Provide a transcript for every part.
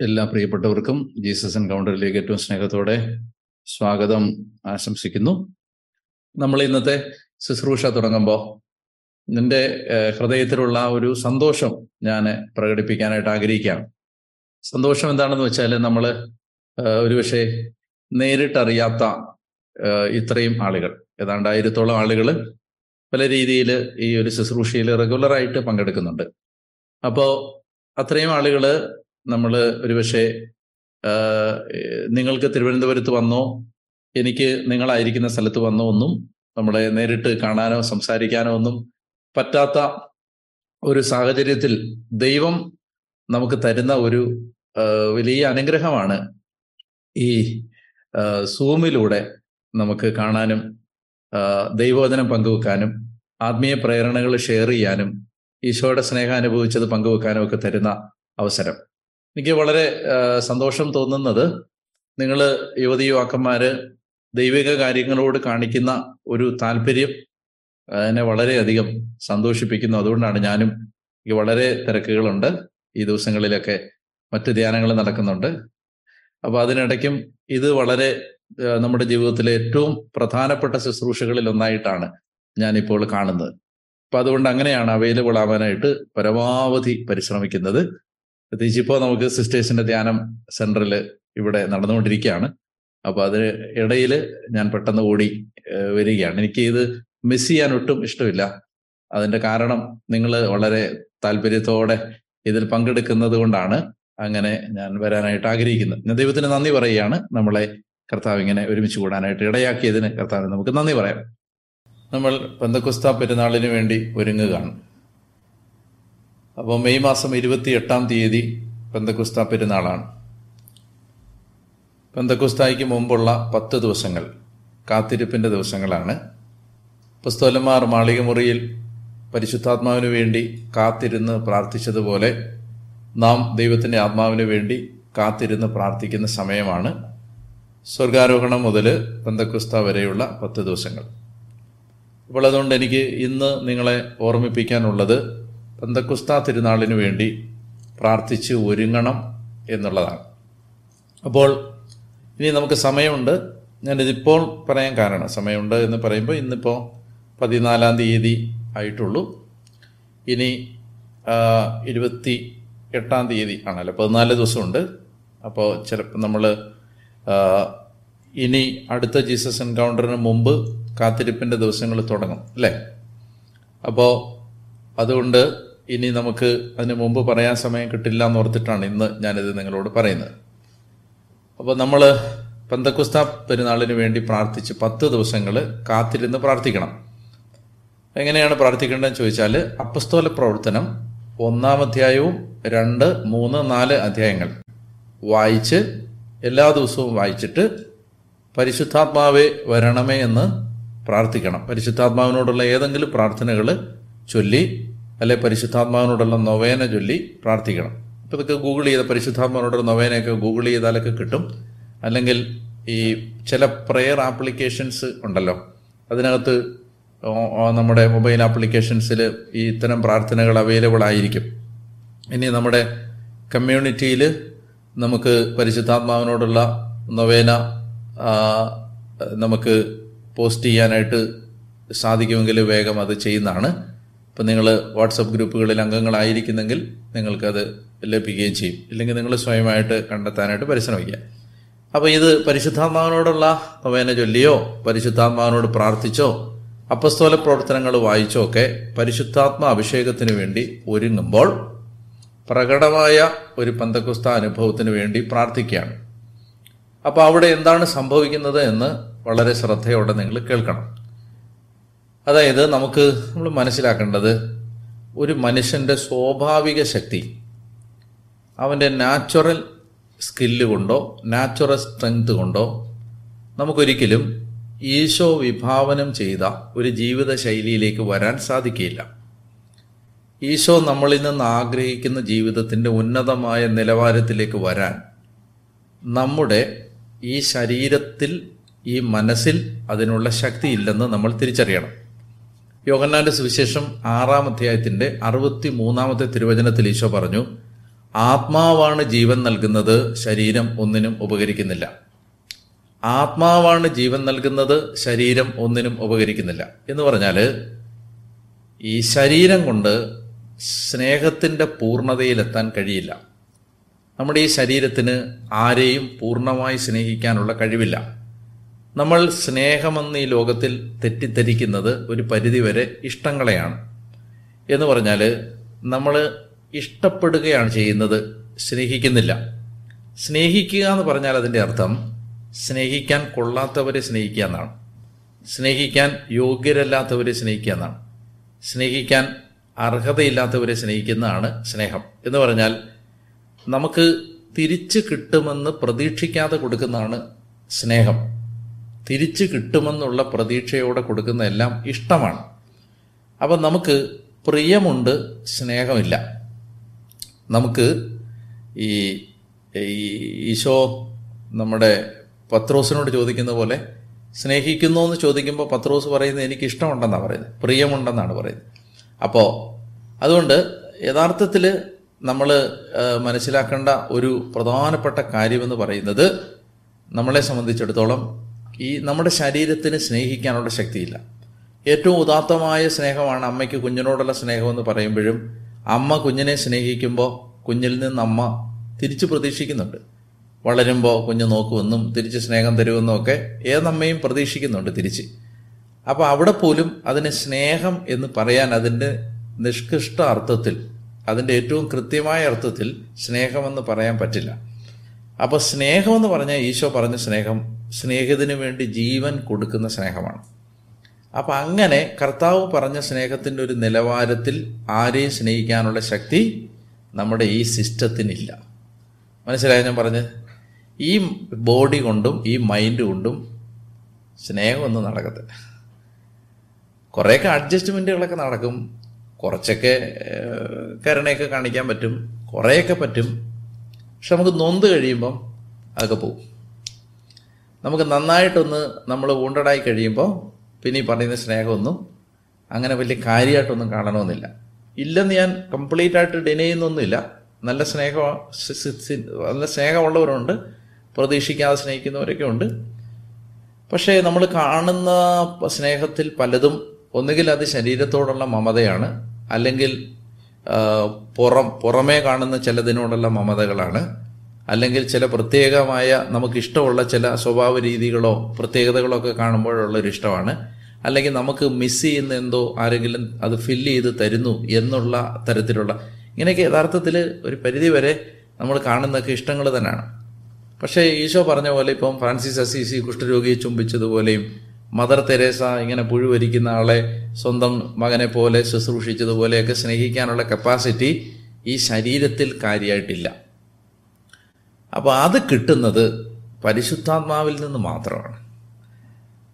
എല്ലാ പ്രിയപ്പെട്ടവർക്കും ജീസസ് എൻകൗണ്ടറിലേക്ക് ഏറ്റവും സ്നേഹത്തോടെ സ്വാഗതം ആശംസിക്കുന്നു. നമ്മൾ ഇന്നത്തെ ശുശ്രൂഷ തുടങ്ങുമ്പോൾ നിന്റെ ഹൃദയത്തിലുള്ള ഒരു സന്തോഷം ഞാൻ പ്രകടിപ്പിക്കാനായിട്ട് ആഗ്രഹിക്കുകയാണ്. സന്തോഷം എന്താണെന്ന് വെച്ചാൽ നമ്മൾ ഒരുപക്ഷെ നേരിട്ടറിയാത്ത ഇത്രയും ആളുകൾ. ഏതാണ്ട് ആയിരത്തോളം ആളുകൾ പല രീതിയിൽ ഈ ഒരു ശുശ്രൂഷയിൽ റെഗുലറായിട്ട് പങ്കെടുക്കുന്നുണ്ട്. അപ്പോൾ അത്രയും ആളുകൾ നമ്മൾ ഒരുപക്ഷെ നിങ്ങൾക്ക് തിരുവനന്തപുരത്ത് വന്നോ എനിക്ക് നിങ്ങളായിരിക്കുന്ന സ്ഥലത്ത് വന്നോ ഒന്നും നമ്മളെ നേരിട്ട് കാണാനോ സംസാരിക്കാനോ ഒന്നും പറ്റാത്ത ഒരു സാഹചര്യത്തിൽ ദൈവം നമുക്ക് തരുന്ന ഒരു വലിയ അനുഗ്രഹമാണ് ഈ സൂമിലൂടെ നമുക്ക് കാണാനും ദൈവവചനം പങ്കുവെക്കാനും ആത്മീയ പ്രേരണകൾ ഷെയർ ചെയ്യാനും ഈശോയുടെ സ്നേഹം അനുഭവിച്ചത് പങ്കുവെക്കാനും ഒക്കെ തരുന്ന അവസരം. എനിക്ക് വളരെ സന്തോഷം തോന്നുന്നത് നിങ്ങൾ യുവതി യുവാക്കന്മാര് ദൈവിക കാര്യങ്ങളോട് കാണിക്കുന്ന ഒരു താല്പര്യം എന്നെ വളരെയധികം സന്തോഷിപ്പിക്കുന്നു. അതുകൊണ്ടാണ് ഞാനും എനിക്ക് വളരെ തിരക്കുകളുണ്ട്. ഈ ദിവസങ്ങളിലൊക്കെ മറ്റ് ധ്യാനങ്ങൾ നടക്കുന്നുണ്ട്. അപ്പൊ അതിനിടയ്ക്കും ഇത് വളരെ നമ്മുടെ ജീവിതത്തിലെ ഏറ്റവും പ്രധാനപ്പെട്ട ശുശ്രൂഷകളിൽ ഒന്നായിട്ടാണ് ഞാനിപ്പോൾ കാണുന്നത്. അപ്പൊ അതുകൊണ്ട് അങ്ങനെയാണ് അവൈലബിൾ ആവാനായിട്ട് പരമാവധി പരിശ്രമിക്കുന്നത്. പ്രത്യേകിച്ച് ഇപ്പോൾ നമുക്ക് സിസ്റ്റേഴ്സിന്റെ ധ്യാനം സെന്ററിൽ ഇവിടെ നടന്നുകൊണ്ടിരിക്കുകയാണ്. അപ്പൊ അതിന് ഇടയിൽ ഞാൻ പെട്ടെന്ന് ഓടി വരികയാണ്. എനിക്ക് ഇത് മിസ് ചെയ്യാൻ ഒട്ടും ഇഷ്ടമില്ല. അതിന്റെ കാരണം നിങ്ങൾ വളരെ താല്പര്യത്തോടെ ഇതിൽ പങ്കെടുക്കുന്നത് കൊണ്ടാണ് അങ്ങനെ ഞാൻ വരാനായിട്ട് ആഗ്രഹിക്കുന്നത്. ഞാൻ ദൈവത്തിന് നന്ദി പറയുകയാണ്. നമ്മളെ കർത്താവ് ഇങ്ങനെ ഒരുമിച്ച് കൂടാനായിട്ട് ഇടയാക്കിയതിന് കർത്താവിന് നമുക്ക് നന്ദി പറയാം. നമ്മൾ പെന്തക്കുസ്ത പെരുന്നാളിന് വേണ്ടി ഒരുങ്ങുകയാണ്. അപ്പോൾ മെയ് മാസം ഇരുപത്തി എട്ടാം തീയതി പെന്തക്കുസ്ത പെരുന്നാളാണ്. പെന്തക്കുസ്തായ്ക്ക് മുമ്പുള്ള പത്ത് ദിവസങ്ങൾ കാത്തിരിപ്പിന്റെ ദിവസങ്ങളാണ്. പുസ്തകന്മാർ മാളികമുറിയിൽ പരിശുദ്ധാത്മാവിന് വേണ്ടി കാത്തിരുന്ന് പ്രാർത്ഥിച്ചതുപോലെ നാം ദൈവത്തിന്റെ ആത്മാവിന് വേണ്ടി കാത്തിരുന്ന് പ്രാർത്ഥിക്കുന്ന സമയമാണ് സ്വർഗാരോഹണം മുതൽ പെന്തക്കുസ്ത വരെയുള്ള പത്ത് ദിവസങ്ങൾ. അപ്പോൾ അതുകൊണ്ട് എനിക്ക് ഇന്ന് നിങ്ങളെ ഓർമ്മിപ്പിക്കാനുള്ളത് പന്തക്കുസ്ത തിരുനാളിന് വേണ്ടി പ്രാർത്ഥിച്ച് ഒരുങ്ങണം എന്നുള്ളതാണ്. അപ്പോൾ ഇനി നമുക്ക് സമയമുണ്ട്. ഞാനിതിപ്പോൾ പറയാൻ കാരണം സമയമുണ്ട് എന്ന് പറയുമ്പോൾ ഇന്നിപ്പോൾ പതിനാലാം തീയതി ആയിട്ടുള്ളൂ. ഇനി ഇരുപത്തി എട്ടാം തീയതി ആണല്ലോ. പതിനാല് ദിവസമുണ്ട്. അപ്പോൾ ചിലപ്പോൾ നമ്മൾ ഇനി അടുത്ത ജീസസ് എൻകൗണ്ടറിന് മുമ്പ് കാത്തിരിപ്പിന്റെ ദിവസങ്ങൾ തുടങ്ങും അല്ലേ? അപ്പോൾ അതുകൊണ്ട് ഇനി നമുക്ക് അതിന് മുമ്പ് പറയാൻ സമയം കിട്ടില്ല എന്ന് ഓർത്തിട്ടാണ് ഇന്ന് ഞാനിത് നിങ്ങളോട് പറയുന്നത്. അപ്പോൾ നമ്മൾ പന്തക്കുസ്ത പെരുന്നാളിന് വേണ്ടി പ്രാർത്ഥിച്ച് പത്ത് ദിവസങ്ങൾ കാത്തിരുന്ന് പ്രാർത്ഥിക്കണം. എങ്ങനെയാണ് പ്രാർത്ഥിക്കേണ്ടതെന്ന് ചോദിച്ചാൽ അപ്പസ്തോല പ്രവർത്തനം ഒന്നാം അധ്യായവും രണ്ട് മൂന്ന് നാല് അധ്യായങ്ങൾ. വായിച്ച് എല്ലാ ദിവസവും വായിച്ചിട്ട് പരിശുദ്ധാത്മാവേ വരണമേ എന്ന് പ്രാർത്ഥിക്കണം. പരിശുദ്ധാത്മാവിനോടുള്ള ഏതെങ്കിലും പ്രാർത്ഥനകൾ ചൊല്ലി അല്ലെ പരിശുദ്ധാത്മാവിനോടുള്ള നൊവേന ചൊല്ലി പ്രാർത്ഥിക്കണം. ഇപ്പം ഇതൊക്കെ ഗൂഗിൾ ചെയ്ത പരിശുദ്ധാത്മാവിനോടുള്ള നൊവേനയൊക്കെ ഗൂഗിൾ ചെയ്താലൊക്കെ കിട്ടും. അല്ലെങ്കിൽ ഈ ചില പ്രെയർ ആപ്ലിക്കേഷൻസ് ഉണ്ടല്ലോ. അതിനകത്ത് നമ്മുടെ മൊബൈൽ ആപ്ലിക്കേഷൻസിൽ ഈ ഇത്തരം പ്രാർത്ഥനകൾ അവൈലബിൾ ആയിരിക്കും. ഇനി നമ്മുടെ കമ്മ്യൂണിറ്റിയിൽ നമുക്ക് പരിശുദ്ധാത്മാവിനോടുള്ള നൊവേന നമുക്ക് പോസ്റ്റ് ചെയ്യാനായിട്ട് സാധിക്കുമെങ്കിൽ വേഗം അത് ചെയ്യുന്നതാണ്. ഇപ്പം നിങ്ങൾ വാട്സപ്പ് ഗ്രൂപ്പുകളിൽ അംഗങ്ങളായിരിക്കുന്നെങ്കിൽ നിങ്ങൾക്കത് ലഭിക്കുകയും ചെയ്യും. ഇല്ലെങ്കിൽ നിങ്ങൾ സ്വയമായിട്ട് കണ്ടെത്താനായിട്ട് പരിശ്രമിക്കുക. അപ്പോൾ ഇത് പരിശുദ്ധാത്മാവിനോടുള്ള നവേന ചൊല്ലിയോ പരിശുദ്ധാത്മാവിനോട് പ്രാർത്ഥിച്ചോ അപ്പസ്തോല പ്രവർത്തനങ്ങൾ വായിച്ചോ ഒക്കെ പരിശുദ്ധാത്മ അഭിഷേകത്തിന് വേണ്ടി ഒരുങ്ങുമ്പോൾ പ്രകടമായ ഒരു പന്തക്കുസ്ത അനുഭവത്തിന് വേണ്ടി പ്രാർത്ഥിക്കുകയാണ്. അപ്പോൾ അവിടെ എന്താണ് സംഭവിക്കുന്നത് എന്ന് വളരെ ശ്രദ്ധയോടെ നിങ്ങൾ കേൾക്കണം. അതായത് നമുക്ക് നമ്മൾ മനസ്സിലാക്കേണ്ടത് ഒരു മനുഷ്യന്റെ സ്വാഭാവിക ശക്തി അവന്റെ നാച്ചുറൽ സ്കില്ല് കൊണ്ടോ നാച്ചുറൽ സ്ട്രെങ്ത് കൊണ്ടോ നമുക്കൊരിക്കലും ഈശോ വിഭാവനം ചെയ്ത ഒരു ജീവിത ശൈലിയിലേക്ക് വരാൻ സാധിക്കില്ല ഈശോ നമ്മളിൽ നിന്ന് ആഗ്രഹിക്കുന്ന ജീവിതത്തിന്റെ ഉന്നതമായ നിലവാരത്തിലേക്ക് വരാൻ നമ്മുടെ ഈ ശരീരത്തിൽ ഈ മനസ്സിൽ അതിനുള്ള ശക്തിയില്ലെന്ന് നമ്മൾ തിരിച്ചറിയണം. യോഹന്നാന്റെ സുവിശേഷം ആറാം അധ്യായത്തിന്റെ അറുപത്തി മൂന്നാമത്തെ തിരുവചനത്തിൽ ഈശോ പറഞ്ഞു ആത്മാവാണ് ജീവൻ നൽകുന്നത് ശരീരം ഒന്നിനും ഉപകരിക്കുന്നില്ല. ആത്മാവാണ് ജീവൻ നൽകുന്നത് ശരീരം ഒന്നിനും ഉപകരിക്കുന്നില്ല. എന്ന് പറഞ്ഞാൽ ഈ ശരീരം കൊണ്ട് സ്നേഹത്തിന്റെ പൂർണതയിലെത്താൻ കഴിയില്ല. നമ്മുടെ ഈ ശരീരത്തിന് ആരെയും പൂർണമായി സ്നേഹിക്കാനുള്ള കഴിവില്ല. നമ്മൾ സ്നേഹമെന്ന് ഈ ലോകത്തിൽ തെറ്റിദ്ധരിക്കുന്നത് ഒരു പരിധിവരെ ഇഷ്ടങ്ങളെയാണ്. എന്ന് പറഞ്ഞാൽ നമ്മൾ ഇഷ്ടപ്പെടുകയാണ് ചെയ്യുന്നത് സ്നേഹിക്കുന്നില്ല. സ്നേഹിക്കുക എന്ന് പറഞ്ഞാൽ അതിന്റെ അർത്ഥം സ്നേഹിക്കാൻ കൊള്ളാത്തവരെ സ്നേഹിക്കുക എന്നാണ്. സ്നേഹിക്കാൻ യോഗ്യരല്ലാത്തവരെ സ്നേഹിക്കുക എന്നാണ്. സ്നേഹിക്കാൻ അർഹതയില്ലാത്തവരെ സ്നേഹിക്കുന്നതാണ് സ്നേഹം. എന്ന് പറഞ്ഞാൽ നമുക്ക് തിരിച്ച് കിട്ടുമെന്ന് പ്രതീക്ഷിക്കാതെ കൊടുക്കുന്നതാണ് സ്നേഹം. തിരിച്ച് കിട്ടുമെന്നുള്ള പ്രതീക്ഷയോടെ കൊടുക്കുന്ന എല്ലാം ഇഷ്ടമാണ്. അപ്പം നമുക്ക് പ്രിയമുണ്ട് സ്നേഹമില്ല. നമുക്ക് ഈ ഈശോ നമ്മുടെ പത്രോസിനോട് ചോദിക്കുന്ന പോലെ സ്നേഹിക്കുന്നു എന്ന് ചോദിക്കുമ്പോൾ പത്രോസ് പറയുന്നത് എനിക്ക് ഇഷ്ടമുണ്ടെന്നാണ് പറയുന്നത്. പ്രിയമുണ്ടെന്നാണ് പറയുന്നത്. അപ്പോൾ അതുകൊണ്ട് യഥാർത്ഥത്തിൽ നമ്മൾ മനസ്സിലാക്കേണ്ട ഒരു പ്രധാനപ്പെട്ട കാര്യമെന്ന് പറയുന്നത് നമ്മളെ സംബന്ധിച്ചിടത്തോളം ഈ നമ്മുടെ ശരീരത്തിന് സ്നേഹിക്കാനുള്ള ശക്തിയില്ല. ഏറ്റവും ഉദാത്തമായ സ്നേഹമാണ് അമ്മയ്ക്ക് കുഞ്ഞിനോടുള്ള സ്നേഹമെന്ന് പറയുമ്പോഴും അമ്മ കുഞ്ഞിനെ സ്നേഹിക്കുമ്പോൾ കുഞ്ഞിൽ നിന്ന് അമ്മ തിരിച്ചു പ്രതീക്ഷിക്കുന്നുണ്ട്. വളരുമ്പോൾ കുഞ്ഞ് നോക്കുമെന്നും തിരിച്ച് സ്നേഹം തരുമെന്നും ഒക്കെ ഏതമ്മയും പ്രതീക്ഷിക്കുന്നുണ്ട് തിരിച്ച്. അപ്പോൾ അവിടെ പോലും അതിന് സ്നേഹം എന്ന് പറയാൻ അതിന്റെ നിഷ്കൃഷ്ട അർത്ഥത്തിൽ അതിന്റെ ഏറ്റവും കൃത്യമായ അർത്ഥത്തിൽ സ്നേഹമെന്ന് പറയാൻ പറ്റില്ല. അപ്പോൾ സ്നേഹമെന്ന് പറഞ്ഞാൽ ഈശോ പറഞ്ഞ സ്നേഹം സ്നേഹത്തിന് വേണ്ടി ജീവൻ കൊടുക്കുന്ന സ്നേഹമാണ്. അപ്പം അങ്ങനെ കർത്താവ് പറഞ്ഞ സ്നേഹത്തിന്റെ ഒരു നിലവാരത്തിൽ ആരെയും സ്നേഹിക്കാനുള്ള ശക്തി നമ്മുടെ ഈ സിസ്റ്റത്തിനില്ല. മനസ്സിലായ ഞാൻ പറഞ്ഞ് ഈ ബോഡി കൊണ്ടും ഈ മൈൻഡ് കൊണ്ടും സ്നേഹമൊന്നും നടക്കത്തില്ല. കുറേയൊക്കെ അഡ്ജസ്റ്റ്മെന്റുകളൊക്കെ നടക്കും. കുറച്ചൊക്കെ കരുണയൊക്കെ കാണിക്കാൻ പറ്റും. കുറേയൊക്കെ പറ്റും. പക്ഷെ നമുക്ക് നൊന്ത് കഴിയുമ്പം അതൊക്കെ പോവും. നമുക്ക് നന്നായിട്ടൊന്ന് നമ്മൾ വൂണ്ടഡായി കഴിയുമ്പോൾ പിന്നെ ഈ പറയുന്ന സ്നേഹമൊന്നും അങ്ങനെ വലിയ കാര്യമായിട്ടൊന്നും കാണണമെന്നില്ല. ഇല്ലെന്ന് ഞാൻ കംപ്ലീറ്റ് ആയിട്ട് ഡിനൈ ചെയ്യുന്നൊന്നുമില്ല. നല്ല സ്നേഹം നല്ല സ്നേഹമുള്ളവരുണ്ട്. പ്രതീക്ഷിക്കാതെ സ്നേഹിക്കുന്നവരൊക്കെ ഉണ്ട്. പക്ഷേ നമ്മൾ കാണുന്ന സ്നേഹത്തിൽ പലതും ഒന്നുകിൽ അത് ശരീരത്തോടുള്ള മമതയാണ് അല്ലെങ്കിൽ പുറം പുറമേ കാണുന്ന ചിലതിനോടുള്ള മമതകളാണ്. അല്ലെങ്കിൽ ചില പ്രത്യേകമായ നമുക്കിഷ്ടമുള്ള ചില സ്വഭാവ രീതികളോ പ്രത്യേകതകളോ ഒക്കെ കാണുമ്പോഴുള്ള ഒരു ഇഷ്ടമാണ്. അല്ലെങ്കിൽ നമുക്ക് മിസ് ചെയ്യുന്ന എന്തോ ആരെങ്കിലും അത് ഫില്ല് ചെയ്ത് തരുന്നു എന്നുള്ള തരത്തിലുള്ള. ഇങ്ങനെയൊക്കെ യഥാർത്ഥത്തിൽ ഒരു പരിധി വരെ നമ്മൾ കാണുന്നൊക്കെ ഇഷ്ടങ്ങൾ തന്നെയാണ്. പക്ഷേ ഈശോ പറഞ്ഞ പോലെ ഇപ്പം ഫ്രാൻസിസ് അസീസി കുഷ്ഠരോഗിയെ ചുംബിച്ചതുപോലെയും മദർ തെരേസ ഇങ്ങനെ പുഴുവരിക്കുന്ന ആളെ സ്വന്തം മകനെ പോലെ ശുശ്രൂഷിച്ചതുപോലെയൊക്കെ സ്നേഹിക്കാനുള്ള കപ്പാസിറ്റി ഈ ശരീരത്തിൽ കാര്യമായിട്ടില്ല അപ്പോൾ അത് കിട്ടുന്നത് പരിശുദ്ധാത്മാവിൽ നിന്ന് മാത്രമാണ്.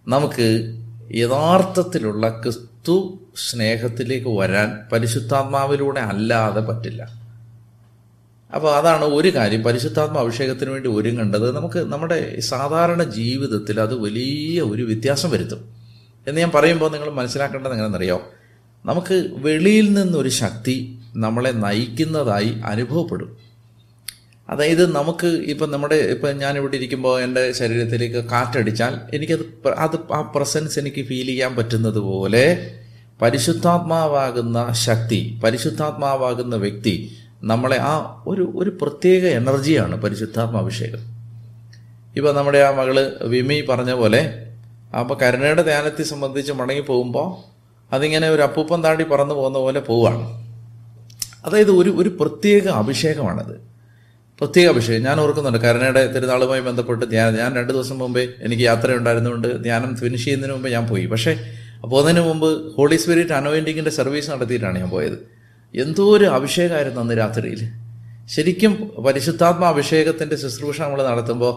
നമുക്ക് യഥാർത്ഥത്തിലുള്ള ക്രിസ്തു സ്നേഹത്തിലേക്ക് വരാൻ പരിശുദ്ധാത്മാവിലൂടെ അല്ലാതെ പറ്റില്ല. അപ്പോൾ അതാണ് ഒരു കാര്യം. പരിശുദ്ധാത്മ അഭിഷേകത്തിന് വേണ്ടി ഒരുങ്ങേണ്ടത് നമുക്ക് നമ്മുടെ സാധാരണ ജീവിതത്തിൽ അത് വലിയ ഒരു വ്യത്യാസം വരുത്തും. എന്ന് ഞാൻ പറയുമ്പോൾ നിങ്ങൾ മനസ്സിലാക്കേണ്ടത് എങ്ങനെയെന്നറിയോ നമുക്ക് വെളിയിൽ നിന്നൊരു ശക്തി നമ്മളെ നയിക്കുന്നതായി അനുഭവപ്പെടും. അതായത് നമുക്ക് ഇപ്പം നമ്മുടെ ഇപ്പം ഞാനിവിടെ ഇരിക്കുമ്പോൾ എന്റെ ശരീരത്തിലേക്ക് കാറ്റടിച്ചാൽ എനിക്കത് അത് ആ പ്രസൻസ് എനിക്ക് ഫീൽ ചെയ്യാൻ പറ്റുന്നത് പോലെ പരിശുദ്ധാത്മാവാകുന്ന ശക്തി പരിശുദ്ധാത്മാവാകുന്ന വ്യക്തി നമ്മളെ ആ ഒരു ഒരു പ്രത്യേക എനർജിയാണ് പരിശുദ്ധാത്മാഭിഷേകം. ഇപ്പോൾ നമ്മുടെ ആ മകൾ വിമി പറഞ്ഞ പോലെ അപ്പോൾ കരുണയുടെ ധ്യാനത്തെ സംബന്ധിച്ച് മടങ്ങി പോകുമ്പോൾ അതിങ്ങനെ ഒരു അപ്പൂപ്പം താണ്ടി പറന്നു പോകുന്ന പോലെ പോവുകയാണ് അതായത് ഒരു ഒരു പ്രത്യേക അഭിഷേകമാണത്. പ്രത്യേക അഭിഷേകം. ഞാൻ ഓർക്കുന്നുണ്ട് കരുണയുടെ തിരുനാളുമായി ബന്ധപ്പെട്ട് ധ്യാനം ഞാൻ രണ്ട് ദിവസം മുമ്പേ എനിക്ക് യാത്ര ഉണ്ടായിരുന്നുകൊണ്ട് ധ്യാനം ഫിനിഷ് ചെയ്യുന്നതിന് മുമ്പ് ഞാൻ പോയി. പക്ഷേ പോകുന്നതിന് മുമ്പ് ഹോളി സ്പിരിറ്റ് അനോയിന്റിങ്ങിന്റെ സർവീസ് നടത്തിയിട്ടാണ് ഞാൻ പോയത്. എന്തോ ഒരു അഭിഷേകമായിരുന്നു അന്ന് രാത്രിയിൽ. ശരിക്കും പരിശുദ്ധാത്മാ അഭിഷേകത്തിന്റെ ശുശ്രൂഷ നമ്മൾ നടത്തുമ്പോൾ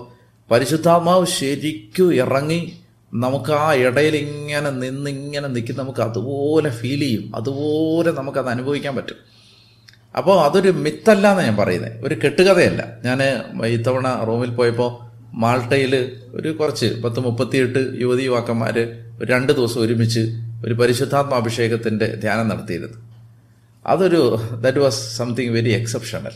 പരിശുദ്ധാത്മാവ് ശരിക്കും ഇറങ്ങി നമുക്ക് ആ ഇടയിൽ ഇങ്ങനെ നിന്നിങ്ങനെ നിൽക്കും നമുക്ക് അതുപോലെ ഫീൽ ചെയ്യും. അതുപോലെ നമുക്കത് അനുഭവിക്കാൻ പറ്റും. അപ്പോൾ അതൊരു മിത്തല്ല ഞാൻ പറയുന്നത് ഒരു കെട്ടുകഥയല്ല. ഞാൻ ഇത്തവണ റൂമിൽ പോയപ്പോൾ മാൾട്ടയിൽ ഒരു കുറച്ച് പത്ത് മുപ്പത്തിയെട്ട് യുവതി യുവാക്കന്മാർ രണ്ട് ദിവസം ഒരുമിച്ച് ഒരു പരിശുദ്ധാത്മാഭിഷേകത്തിന്റെ ധ്യാനം നടത്തിയിരുന്നു. അതൊരു that was something very exceptional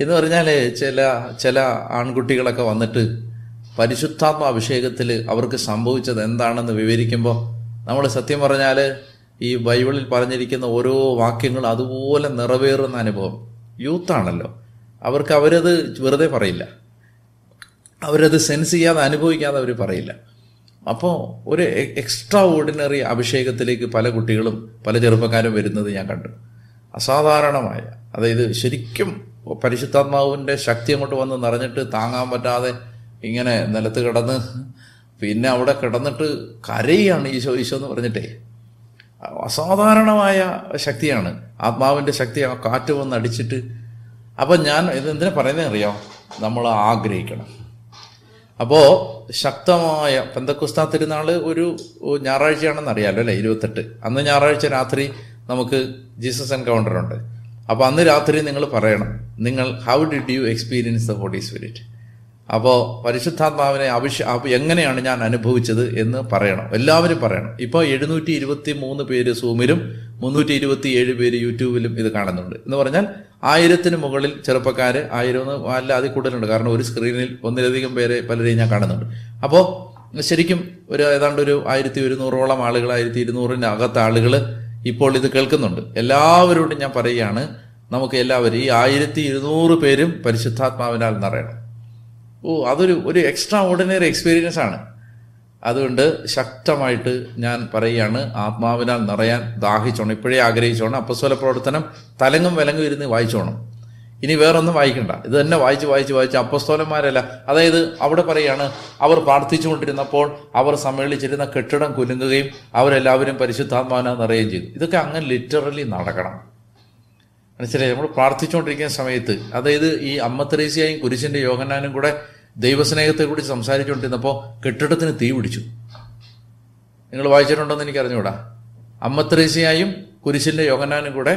എന്ന് പറഞ്ഞാൽ ചില ചില ആൺകുട്ടികളൊക്കെ വന്നിട്ട് പരിശുദ്ധാത്മ അഭിഷേകത്തിൽ അവർക്ക് സംഭവിച്ചത് എന്താണെന്ന് വിവരിക്കുമ്പോൾ നമ്മൾ സത്യം പറഞ്ഞാൽ ഈ ബൈബിളിൽ പറഞ്ഞിരിക്കുന്ന ഓരോ വാക്യങ്ങൾ അതുപോലെ നിറവേറുന്ന അനുഭവം. യൂത്താണല്ലോ അവർക്ക് അവരത് വെറുതെ പറയില്ല. അവരത് സെൻസ് ചെയ്യാതെ അനുഭവിക്കാതെ അവർ പറയില്ല. അപ്പോൾ ഒരു എക്സ്ട്രാ ഓർഡിനറി അഭിഷേകത്തിലേക്ക് പല കുട്ടികളും പല ചെറുപ്പക്കാരും വരുന്നത് ഞാൻ കണ്ടു. അസാധാരണമായ അതായത് ശരിക്കും പരിശുദ്ധാത്മാവിന്റെ ശക്തി അങ്ങോട്ട് വന്ന് നിറഞ്ഞിട്ട് താങ്ങാൻ പറ്റാതെ ഇങ്ങനെ നിലത്ത് കിടന്ന് പിന്നെ അവിടെ കിടന്നിട്ട് കരയാണ് ഈശോ ഈശോ എന്ന് പറഞ്ഞിട്ടേ. അസാധാരണമായ ശക്തിയാണ്. ആത്മാവിന്റെ ശക്തി ആ കാറ്റ് വന്ന് അടിച്ചിട്ട്. അപ്പം ഞാൻ ഇത് എന്തിനാ പറയുന്നത് അറിയാം നമ്മൾ ആഗ്രഹിക്കണം. അപ്പോൾ ശക്തമായ പെന്തക്കുസ്താ തിരുനാൾ ഒരു ഞായറാഴ്ചയാണെന്ന് അറിയാലോ അല്ലേ? ഇരുപത്തെട്ട്. അന്ന് ഞായറാഴ്ച രാത്രി നമുക്ക് ജീസസ് എൻകൗണ്ടർ ഉണ്ട്. അപ്പോൾ അന്ന് രാത്രി നിങ്ങൾ പറയണം നിങ്ങൾ how did you experience the Holy Spirit അപ്പോൾ പരിശുദ്ധാത്മാവിനെ അഭിഷ എങ്ങനെയാണ് ഞാൻ അനുഭവിച്ചത് എന്ന് പറയണം. എല്ലാവരും പറയണം. ഇപ്പോൾ എഴുന്നൂറ്റി ഇരുപത്തി മൂന്ന് പേര് സൂമിലും മുന്നൂറ്റി ഇരുപത്തി ഏഴ് പേര് യൂട്യൂബിലും ഇത് കാണുന്നുണ്ട്. എന്ന് പറഞ്ഞാൽ ആയിരത്തിന് മുകളിൽ ചെറുപ്പക്കാർ ആയിരം അല്ല അതിൽ കൂടുതലുണ്ട്. കാരണം ഒരു സ്ക്രീനിൽ ഒന്നിലധികം പേരെ പലരെയും ഞാൻ കാണുന്നുണ്ട്. അപ്പോൾ ശരിക്കും ഒരു ഏതാണ്ട് ഒരു ആയിരത്തി ഒരുന്നൂറോളം ആളുകൾ ആയിരത്തി ഇരുന്നൂറിന്റെ അകത്ത് ആളുകൾ ഇപ്പോൾ ഇത് കേൾക്കുന്നുണ്ട്. എല്ലാവരോടും ഞാൻ പറയുകയാണ് നമുക്ക് എല്ലാവരും ഈ ആയിരത്തി ഇരുന്നൂറ് പേരും പരിശുദ്ധാത്മാവിനാൽ നിറയണം. ഓ അതൊരു ഒരു എക്സ്ട്രാ ഓർഡിനറി എക്സ്പീരിയൻസ് ആണ്. അതുകൊണ്ട് ശക്തമായിട്ട് ഞാൻ പറയുകയാണ് ആത്മാവിനാൽ നിറയാൻ ദാഹിച്ചോണം. ഇപ്പോഴേ ആഗ്രഹിച്ചോണം. അപ്പസ്വല പ്രവർത്തനം തലങ്ങും വിലങ്ങും ഇരുന്ന് വായിച്ചോണം. ഇനി വേറൊന്നും വായിക്കണ്ട. ഇത് തന്നെ വായിച്ച് വായിച്ച് വായിച്ച് അപ്പസ്തോലന്മാരല്ല. അതായത് അവിടെ പറയാണ് അവർ പ്രാർത്ഥിച്ചുകൊണ്ടിരുന്നപ്പോൾ അവർ സമ്മേളിച്ചിരുന്ന കെട്ടിടം കുലുങ്ങുകയും അവരെല്ലാവരും പരിശുദ്ധാത്മാവിനെ നിറയുകയും ചെയ്തു. ഇതൊക്കെ അങ്ങനെ ലിറ്ററലി നടക്കണം. മനസ്സിലായി? നമ്മൾ പ്രാർത്ഥിച്ചുകൊണ്ടിരിക്കുന്ന സമയത്ത് അതായത് ഈ അമ്മ തെരേസിയായും കുരിശിന്റെ യോഗനാനും കൂടെ ദൈവസ്നേഹത്തെക്കുറിച്ച് സംസാരിച്ചുകൊണ്ടിരുന്നപ്പോൾ കെട്ടിടത്തിന് തീ പിടിച്ചു. നിങ്ങൾ വായിച്ചിട്ടുണ്ടോന്ന് എനിക്ക് അറിഞ്ഞുകൂടാ അമ്മ കുരിശിന്റെ യോഗനാനും കൂടെ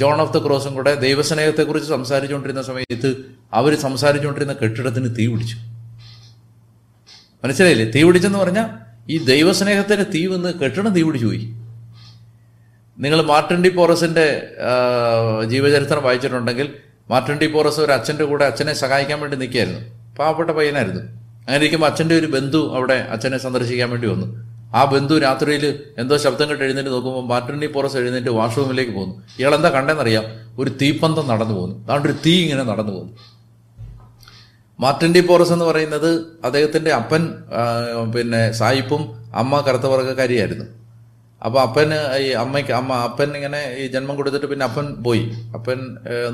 ജോൺ ഓഫ് ദ ക്രോസും കൂടെ ദൈവസ്നേഹത്തെക്കുറിച്ച് സംസാരിച്ചുകൊണ്ടിരുന്ന സമയത്ത് അവർ സംസാരിച്ചുകൊണ്ടിരുന്ന കെട്ടിടത്തിന് തീ പിടിച്ചു. മനസ്സിലായില്ലേ? തീ പിടിച്ചെന്ന് പറഞ്ഞാൽ ഈ ദൈവസ്നേഹത്തിന്റെ തീ വന്ന് കെട്ടിടം തീ പിടിച്ചു പോയി. നിങ്ങൾ മാർട്ടിൻ ഡി പോറസിന്റെ ജീവചരിത്രം വായിച്ചിട്ടുണ്ടെങ്കിൽ മാർട്ടിൻ ഡി പോറസ് ഒരു അച്ഛന്റെ കൂടെ അച്ഛനെ സഹായിക്കാൻ വേണ്ടി നിൽക്കുകയായിരുന്നു. പാവപ്പെട്ട പയ്യനായിരുന്നു. അങ്ങനെ ഇരിക്കുമ്പോൾ അച്ഛന്റെ ഒരു ബന്ധു അവിടെ അച്ഛനെ സന്ദർശിക്കാൻ വേണ്ടി വന്നു. ആ ബന്ധു രാത്രിയിൽ എന്തോ ശബ്ദം കേട്ട് എഴുന്നേറ്റ് നോക്കുമ്പോൾ പുറസ് പോറസ് എഴുന്നേറ്റ് വാഷ്റൂമിലേക്ക് പോകുന്നു. ഇയാൾ എന്താ കണ്ടെന്നറിയാം? ഒരു തീപ്പന്തം നടന്നു പോകുന്നു. അതുകൊണ്ട് ഒരു തീ ഇങ്ങനെ നടന്നു പോകുന്നു. മാർട്ടിൻ ഡി പോറസ് എന്ന് പറയുന്നത് അദ്ദേഹത്തിന്റെ അപ്പൻ പിന്നെ സായിപ്പും അമ്മ കറുത്തവർഗക്കാരിയായിരുന്നു അപ്പോൾ അപ്പന് ഈ അമ്മയ്ക്ക് അമ്മ അപ്പൻ ഇങ്ങനെ ഈ ജന്മം കൊടുത്തിട്ട് പിന്നെ അപ്പൻ പോയി. അപ്പൻ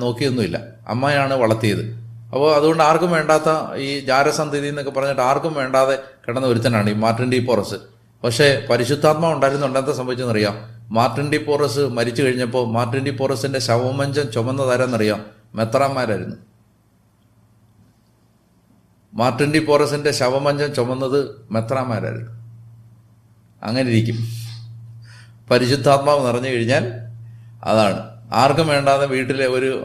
നോക്കിയൊന്നുമില്ല. അമ്മയാണ് വളർത്തിയത്. അപ്പോൾ അതുകൊണ്ട് ആർക്കും വേണ്ടാത്ത ഈ ജാരസന്ധതി എന്നൊക്കെ പറഞ്ഞിട്ട് ആർക്കും വേണ്ടാതെ കിടന്ന ഒരുത്തനാണ് ഈ മാർട്ടിൻ ഡി പോറസ്. പക്ഷേ പരിശുദ്ധാത്മാ ഉണ്ടായിരുന്നുണ്ട് എന്താ സംഭവിച്ചെന്നറിയാം മാർട്ടിൻ ഡി പോറസ് മരിച്ചു കഴിഞ്ഞപ്പോൾ മാർട്ടിൻ ഡി പോറസിന്റെ ശവമഞ്ചം ചുമന്നതാരെന്നറിയാം? മെത്രാന്മാരായിരുന്നു. മാർട്ടിൻ ഡി പോറസിന്റെ ശവമഞ്ചം ചുമന്നത് മെത്രാന്മാരായിരുന്നു. അങ്ങനെ ഇരിക്കും. പരിശുദ്ധാത്മാവ് നിറഞ്ഞു കഴിഞ്ഞാൽ അതാണ്. ആർക്കും വേണ്ടാതെ വീട്ടിലെ ഒരു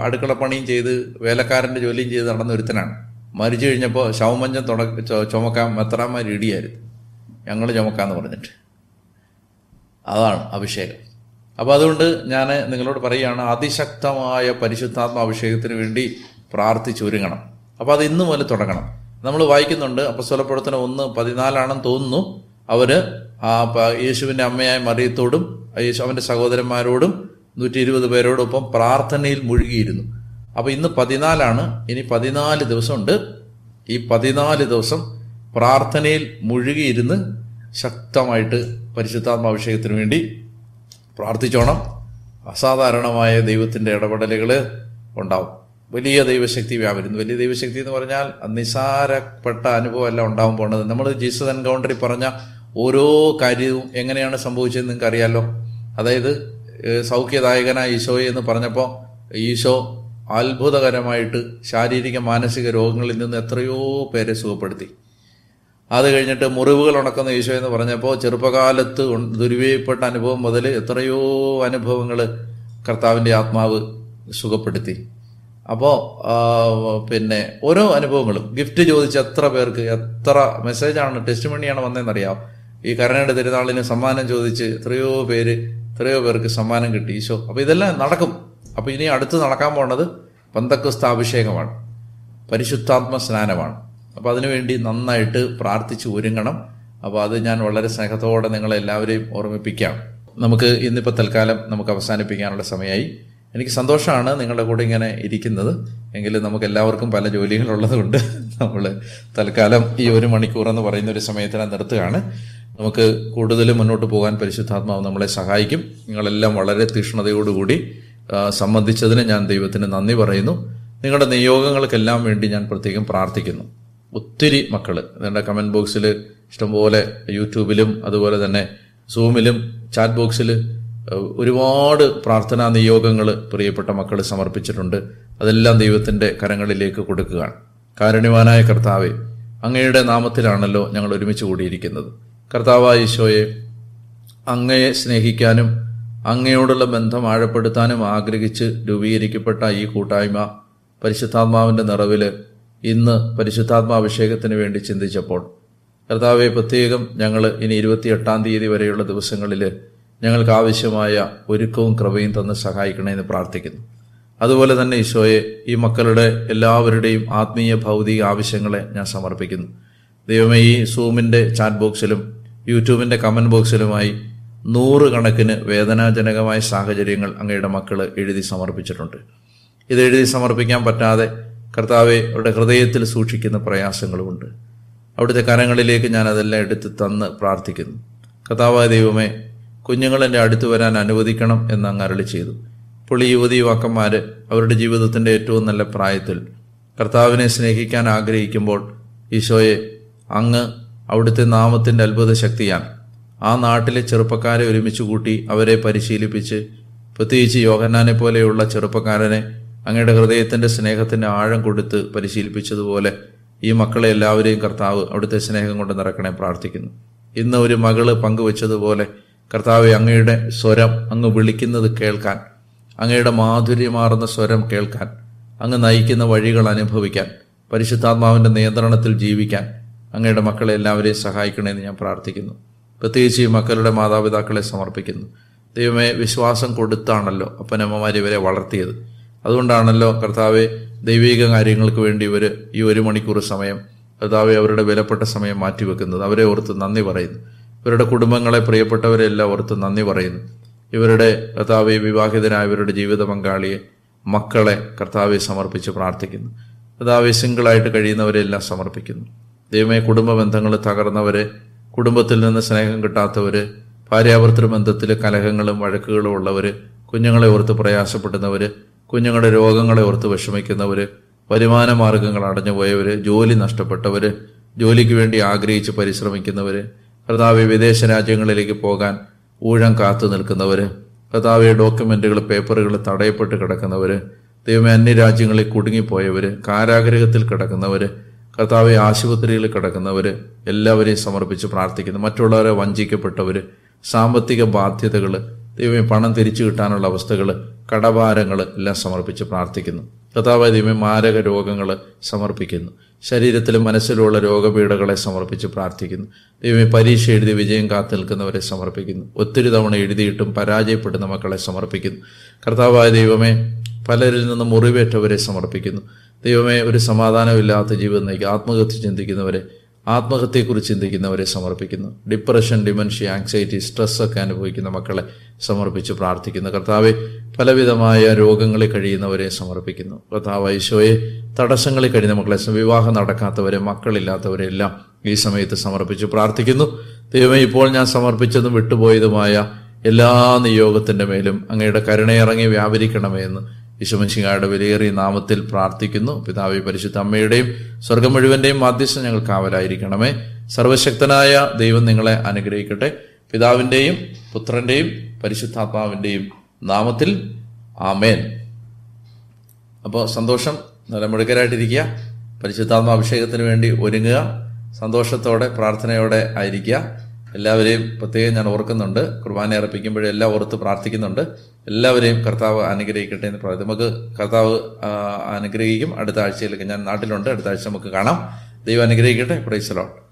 അടുക്കള പണിയും ചെയ്ത് വേലക്കാരന്റെ ജോലിയും ചെയ്ത് നടന്ന ഒരുത്തനാണ്. മരിച്ചു കഴിഞ്ഞപ്പോൾ ശവമഞ്ചം തുട ചുമക്കാൻ മെത്രാമാർ ഇടിയായിരുന്നു. ഞങ്ങൾ ചുമക്കാന്ന് പറഞ്ഞിട്ട്. അതാണ് അഭിഷേകം. അപ്പോൾ അതുകൊണ്ട് ഞാൻ നിങ്ങളോട് പറയുകയാണ് അതിശക്തമായ പരിശുദ്ധാത്മ അഭിഷേകത്തിന് വേണ്ടി പ്രാർത്ഥിച്ചൊരുങ്ങണം അപ്പോൾ അത് ഇന്ന് മുതൽ തുടങ്ങണം. നമ്മൾ വായിക്കുന്നുണ്ട് അപ്പസ്വലപ്രവർത്തനം ഒന്ന് പതിനാലാണെന്ന് തോന്നുന്നു. അവർ യേശുവിന്റെ അമ്മയായ മറിയത്തോടും യേശു അവന്റെ സഹോദരന്മാരോടും നൂറ്റി ഇരുപത് പേരോടൊപ്പം പ്രാർത്ഥനയിൽ മുഴുകിയിരുന്നു. അപ്പോൾ ഇന്ന് പതിനാലാണ്. ഇനി പതിനാല് ദിവസമുണ്ട്. ഈ പതിനാല് ദിവസം പ്രാർത്ഥനയിൽ മുഴുകിയിരുന്ന് ശക്തമായിട്ട് പരിശുദ്ധാത്മാഭിഷേകത്തിന് വേണ്ടി പ്രാർത്ഥിച്ചോണം. അസാധാരണമായ ദൈവത്തിന്റെ ഇടപെടലുകൾ ഉണ്ടാവും. വലിയ ദൈവശക്തി വ്യാപരുന്നു. വലിയ ദൈവശക്തി എന്ന് പറഞ്ഞാൽ നിസാരപ്പെട്ട അനുഭവമല്ല ഉണ്ടാവാൻ പോണത് നമ്മൾ ജീസസ് എൻകൗണ്ടറിൽ പറഞ്ഞ ഓരോ കാര്യവും എങ്ങനെയാണ് സംഭവിച്ചതെന്ന് നിങ്ങൾക്ക് അറിയാമല്ലോ അതായത് സൗഖ്യദായകനായ ഈശോയെ എന്ന് പറഞ്ഞപ്പോൾ ഈശോ അത്ഭുതകരമായിട്ട് ശാരീരിക മാനസിക രോഗങ്ങളിൽ നിന്ന് എത്രയോ പേരെ സുഖപ്പെടുത്തി. അത് കഴിഞ്ഞിട്ട് മുറിവുകൾ ഉണക്കുന്ന ഈശോ എന്ന് പറഞ്ഞപ്പോൾ ചെറുപ്പകാലത്ത് ദുരുപയോഗപ്പെട്ട അനുഭവം മുതൽ എത്രയോ അനുഭവങ്ങൾ കർത്താവിന്റെ ആത്മാവ് സുഖപ്പെടുത്തി. അപ്പോൾ പിന്നെ ഓരോ അനുഭവങ്ങളും ഗിഫ്റ്റ് ചോദിച്ച എത്ര പേർക്ക് എത്ര മെസ്സേജാണ് ടെസ്റ്റ് മണിയാണ് വന്നതെന്നറിയാം. ഈ കരുണയുടെ തിരുനാളിന് സമ്മാനം ചോദിച്ച് എത്രയോ പേര് എത്രയോ പേർക്ക് സമ്മാനം കിട്ടി. ഈശോ അപ്പോൾ ഇതെല്ലാം നടക്കും. അപ്പോൾ ഇനി അടുത്ത് നടക്കാൻ പോണത് പന്തക്രിസ്താഭിഷേകമാണ് പരിശുദ്ധാത്മ സ്നാനമാണ്. അപ്പോൾ അതിനുവേണ്ടി നന്നായിട്ട് പ്രാർത്ഥിച്ച് ഒരുങ്ങണം. അപ്പോൾ അത് ഞാൻ വളരെ സ്നേഹത്തോടെ നിങ്ങളെല്ലാവരെയും ഓർമ്മിപ്പിക്കാം. നമുക്ക് ഇന്നിപ്പോൾ തൽക്കാലം നമുക്ക് അവസാനിപ്പിക്കാനുള്ള സമയമായി. എനിക്ക് സന്തോഷമാണ് നിങ്ങളുടെ കൂടെ ഇങ്ങനെ ഇരിക്കുന്നത്. എങ്കിലും നമുക്ക് എല്ലാവർക്കും പല ജോലികളുള്ളതുകൊണ്ട് നമ്മൾ തൽക്കാലം ഈ ഒരു മണിക്കൂർ എന്ന് പറയുന്ന ഒരു സമയത്തിനെ നിർത്തുകയാണ്. നമുക്ക് കൂടുതൽ മുന്നോട്ട് പോകാൻ പരിശുദ്ധാത്മാവ് നമ്മളെ സഹായിക്കും. നിങ്ങളെല്ലാം വളരെ തീക്ഷ്ണതയോടുകൂടി സംബന്ധിച്ചതിന് ഞാൻ ദൈവത്തിന് നന്ദി പറയുന്നു. നിങ്ങളുടെ നിയോഗങ്ങൾക്കെല്ലാം വേണ്ടി ഞാൻ പ്രത്യേകം പ്രാർത്ഥിക്കുന്നു. ഒത്തിരി മക്കൾ നിങ്ങളുടെ കമന്റ് ബോക്സിൽ ഇഷ്ടംപോലെ യൂട്യൂബിലും അതുപോലെ തന്നെ സൂമിലും ചാറ്റ് ബോക്സിൽ ഒരുപാട് പ്രാർത്ഥനാ നിയോഗങ്ങൾ പ്രിയപ്പെട്ട മക്കൾ സമർപ്പിച്ചിട്ടുണ്ട്. അതെല്ലാം ദൈവത്തിന്റെ കരങ്ങളിലേക്ക് കൊടുക്കുകയാണ്. കാരുണ്യവാനായ കർത്താവെ അങ്ങയുടെ നാമത്തിലാണല്ലോ ഞങ്ങൾ ഒരുമിച്ച് കൂടിയിരിക്കുന്നത്. കർത്താവായ ഈശോയെ അങ്ങയെ സ്നേഹിക്കാനും അങ്ങയോടുള്ള ബന്ധം ആഴപ്പെടുത്താനും ആഗ്രഹിച്ച് രൂപീകരിക്കപ്പെട്ട ഈ കൂട്ടായ്മ പരിശുദ്ധാത്മാവിന്റെ നിറവിൽ ഇന്ന് പരിശുദ്ധാത്മാഭിഷേകത്തിന് വേണ്ടി ചിന്തിച്ചപ്പോൾ കർത്താവെ പ്രത്യേകം ഞങ്ങൾ ഇനി ഇരുപത്തിയെട്ടാം തീയതി വരെയുള്ള ദിവസങ്ങളിൽ ഞങ്ങൾക്ക് ആവശ്യമായ ഒരുക്കവും കൃപയും തന്ന് സഹായിക്കണമെന്ന് പ്രാർത്ഥിക്കുന്നു. അതുപോലെ തന്നെ ഈശോയെ ഈ മക്കളുടെ എല്ലാവരുടെയും ആത്മീയ ഭൗതിക ആവശ്യങ്ങളെ ഞാൻ സമർപ്പിക്കുന്നു. ദൈവമേ ഈ സൂമിന്റെ ചാറ്റ് ബോക്സിലും യൂട്യൂബിന്റെ കമന്റ് ബോക്സിലുമായി നൂറുകണക്കിന് വേദനാജനകമായ സാഹചര്യങ്ങൾ അങ്ങയുടെ മക്കൾ എഴുതി സമർപ്പിച്ചിട്ടുണ്ട്. ഇത് എഴുതി സമർപ്പിക്കാൻ പറ്റാതെ കർത്താവെ അവരുടെ ഹൃദയത്തിൽ സൂക്ഷിക്കുന്ന പ്രയാസങ്ങളുമുണ്ട്. അവിടുത്തെ കരങ്ങളിലേക്ക് ഞാൻ അതെല്ലാം എടുത്ത് തന്ന് പ്രാർത്ഥിക്കുന്നു. കർത്താവായ ദൈവമേ കുഞ്ഞുങ്ങൾ എന്റെ അടുത്ത് വരാൻ അനുവദിക്കണം എന്ന് അങ്ങ് അരളി ചെയ്തു. ഇപ്പോൾ ഈ യുവതി യുവാക്കന്മാർ അവരുടെ ജീവിതത്തിന്റെ ഏറ്റവും നല്ല പ്രായത്തിൽ കർത്താവിനെ സ്നേഹിക്കാൻ ആഗ്രഹിക്കുമ്പോൾ ഈശോയെ അങ്ങ് അവിടുത്തെ നാമത്തിന്റെ അത്ഭുത ശക്തിയാണ് ആ നാട്ടിലെ ചെറുപ്പക്കാരെ ഒരുമിച്ച് കൂട്ടി അവരെ പരിശീലിപ്പിച്ച് പ്രത്യേകിച്ച് യോഹന്നാനെ പോലെയുള്ള ചെറുപ്പക്കാരനെ അങ്ങയുടെ ഹൃദയത്തിന്റെ സ്നേഹത്തിന്റെ ആഴം കൊടുത്ത് പരിശീലിപ്പിച്ചതുപോലെ ഈ മക്കളെ എല്ലാവരെയും കർത്താവ് അവിടുത്തെ സ്നേഹം കൊണ്ട് നിറക്കണേ പ്രാർത്ഥിക്കുന്നു. ഇന്ന് ഒരു മകൾ പങ്കുവച്ചതുപോലെ കർത്താവ് അങ്ങയുടെ സ്വരം അങ്ങ് വിളിക്കുന്നത് കേൾക്കാൻ അങ്ങയുടെ മാധുര്യമാർന്ന സ്വരം കേൾക്കാൻ അങ്ങ് നയിക്കുന്ന വഴികൾ അനുഭവിക്കാൻ പരിശുദ്ധാത്മാവിന്റെ നിയന്ത്രണത്തിൽ ജീവിക്കാൻ അങ്ങയുടെ മക്കളെ എല്ലാവരെയും സഹായിക്കണമെന്ന് ഞാൻ പ്രാർത്ഥിക്കുന്നു. പ്രത്യേകിച്ച് ഈ മക്കളുടെ മാതാപിതാക്കളെ സമർപ്പിക്കുന്നു. ദൈവമേ വിശ്വാസം കൊടുത്താണല്ലോ അപ്പനമ്മമാർ ഇവരെ വളർത്തിയത്. അതുകൊണ്ടാണല്ലോ കർത്താവെ ദൈവിക കാര്യങ്ങൾക്ക് വേണ്ടി ഇവർ ഈ ഒരു മണിക്കൂർ സമയം കർത്താവെ അവരുടെ വിലപ്പെട്ട സമയം മാറ്റിവെക്കുന്നത്. അവരെ ഓർത്ത് നന്ദി പറയുന്നു. ഇവരുടെ കുടുംബങ്ങളെ പ്രിയപ്പെട്ടവരെല്ലാം ഓർത്ത് നന്ദി പറയുന്നു. ഇവരുടെ കർത്താവെ വിവാഹിതരായവരുടെ ജീവിത പങ്കാളിയെ മക്കളെ കർത്താവെ സമർപ്പിച്ച് പ്രാർത്ഥിക്കുന്നു. കർത്താവെ സിംഗിളായിട്ട് കഴിയുന്നവരെല്ലാം സമർപ്പിക്കുന്നു. ദൈവമേ കുടുംബ ബന്ധങ്ങൾ തകർന്നവരെ കുടുംബത്തിൽ നിന്ന് സ്നേഹം കിട്ടാത്തവര് ഭാര്യാഭർത്തൃ ബന്ധത്തിൽ കലഹങ്ങളും വഴക്കുകളും ഉള്ളവര് കുഞ്ഞുങ്ങളെ ഓർത്ത് പ്രയാസപ്പെടുന്നവര് കുഞ്ഞുങ്ങളുടെ രോഗങ്ങളെ ഓർത്ത് വിഷമിക്കുന്നവര് വരുമാന മാർഗങ്ങൾ അടഞ്ഞുപോയവര് ജോലി നഷ്ടപ്പെട്ടവര് ജോലിക്ക് വേണ്ടി ആഗ്രഹിച്ച് പരിശ്രമിക്കുന്നവര് കർത്താവ് വിദേശ രാജ്യങ്ങളിലേക്ക് പോകാൻ ഊഴം കാത്തു നിൽക്കുന്നവര് കർത്താവ് ഡോക്യുമെന്റുകൾ പേപ്പറുകൾ തടയപ്പെട്ട് കിടക്കുന്നവര് ദൈവമേ അന്യരാജ്യങ്ങളിൽ കുടുങ്ങിപ്പോയവര് കാരാഗ്രഹത്തിൽ കിടക്കുന്നവര് കർത്താവെ ആശുപത്രിയിൽ കിടക്കുന്നവർ എല്ലാവരെയും സമർപ്പിച്ച് പ്രാർത്ഥിക്കുന്നു. മറ്റുള്ളവരെ വഞ്ചിക്കപ്പെട്ടവർ സാമ്പത്തിക ബാധ്യതകൾ ദൈവമേ പണം തിരിച്ചു കിട്ടാനുള്ള അവസ്ഥകൾ കടഭാരങ്ങൾ എല്ലാം സമർപ്പിച്ച് പ്രാർത്ഥിക്കുന്നു. കർത്താവ് ദൈവമേ മാരക രോഗങ്ങൾ സമർപ്പിക്കുന്നു. ശരീരത്തിലും മനസ്സിലുമുള്ള രോഗപീഠകളെ സമർപ്പിച്ച് പ്രാർത്ഥിക്കുന്നു. ദൈവമേ പരീക്ഷ എഴുതി വിജയം കാത്തു നിൽക്കുന്നവരെ സമർപ്പിക്കുന്നു. ഒത്തിരി തവണ എഴുതിയിട്ടും പരാജയപ്പെടുന്ന മക്കളെ സമർപ്പിക്കുന്നു. കർത്താവായ ദൈവമേ പലരിൽ നിന്നും മുറിവേറ്റവരെ സമർപ്പിക്കുന്നു. ദൈവമേ ഒരു സമാധാനമില്ലാത്ത ജീവിതം നയിക്കുക ആത്മഹത്യ ചിന്തിക്കുന്നവരെ ആത്മഹത്യയെക്കുറിച്ച് ചിന്തിക്കുന്നവരെ സമർപ്പിക്കുന്നു. ഡിപ്രഷൻ ഡിമൻഷ്യ ആങ്സൈറ്റി സ്ട്രെസ് ഒക്കെ അനുഭവിക്കുന്ന മക്കളെ സമർപ്പിച്ച് പ്രാർത്ഥിക്കുന്നു. കർത്താവെ പലവിധമായ രോഗങ്ങളിൽ കഴിയുന്നവരെ സമർപ്പിക്കുന്നു. കർത്താവ് ഈശോയെ തടസ്സങ്ങളിൽ കഴിയുന്ന മക്കളെ വിവാഹം നടക്കാത്തവരെ മക്കളില്ലാത്തവരെ എല്ലാം ഈ സമയത്ത് സമർപ്പിച്ച് പ്രാർത്ഥിക്കുന്നു. ദൈവമേ ഇപ്പോൾ ഞാൻ സമർപ്പിച്ചതും വിട്ടുപോയതുമായ എല്ലാ നിയോഗത്തിന്റെ മേലും അങ്ങയുടെ കരുണയിറങ്ങി വ്യാപരിക്കണമേ എന്ന് യശുമശിഹായുടെ വിലയേറിയ നാമത്തിൽ പ്രാർത്ഥിക്കുന്നു. പിതാവി പരിശുദ്ധ അമ്മയുടെയും സ്വർഗം മുഴുവന്റെയും മാധ്യസ്ഥം ഞങ്ങൾ കാവലായിരിക്കണമേ സർവശക്തനായ ദൈവം നിങ്ങളെ അനുഗ്രഹിക്കട്ടെ. പിതാവിന്റെയും പുത്രന്റെയും പരിശുദ്ധാത്മാവിന്റെയും നാമത്തിൽ ആമേൻ. അപ്പോൾ സന്തോഷം നല്ല മിടുക്കരായിട്ടിരിക്കുക പരിശുദ്ധാത്മ അഭിഷേകത്തിന് വേണ്ടി ഒരുങ്ങുക. സന്തോഷത്തോടെ പ്രാർത്ഥനയോടെ ആയിരിക്കുക. എല്ലാവരെയും പ്രത്യേകം ഞാൻ ഓർക്കുന്നുണ്ട്. കുർബാന അർപ്പിക്കുമ്പോഴും എല്ലാം ഓർത്ത് പ്രാർത്ഥിക്കുന്നുണ്ട്. എല്ലാവരെയും കർത്താവ് അനുഗ്രഹിക്കട്ടെ എന്ന് പറയുന്നത് നമുക്ക് കർത്താവ് അനുഗ്രഹിക്കും. അടുത്ത ആഴ്ചയിലേക്ക് ഞാൻ നാട്ടിലുണ്ട്. അടുത്ത ആഴ്ച നമുക്ക് കാണാം. ദൈവം അനുഗ്രഹിക്കട്ടെ. പ്രൈസലോട്ട്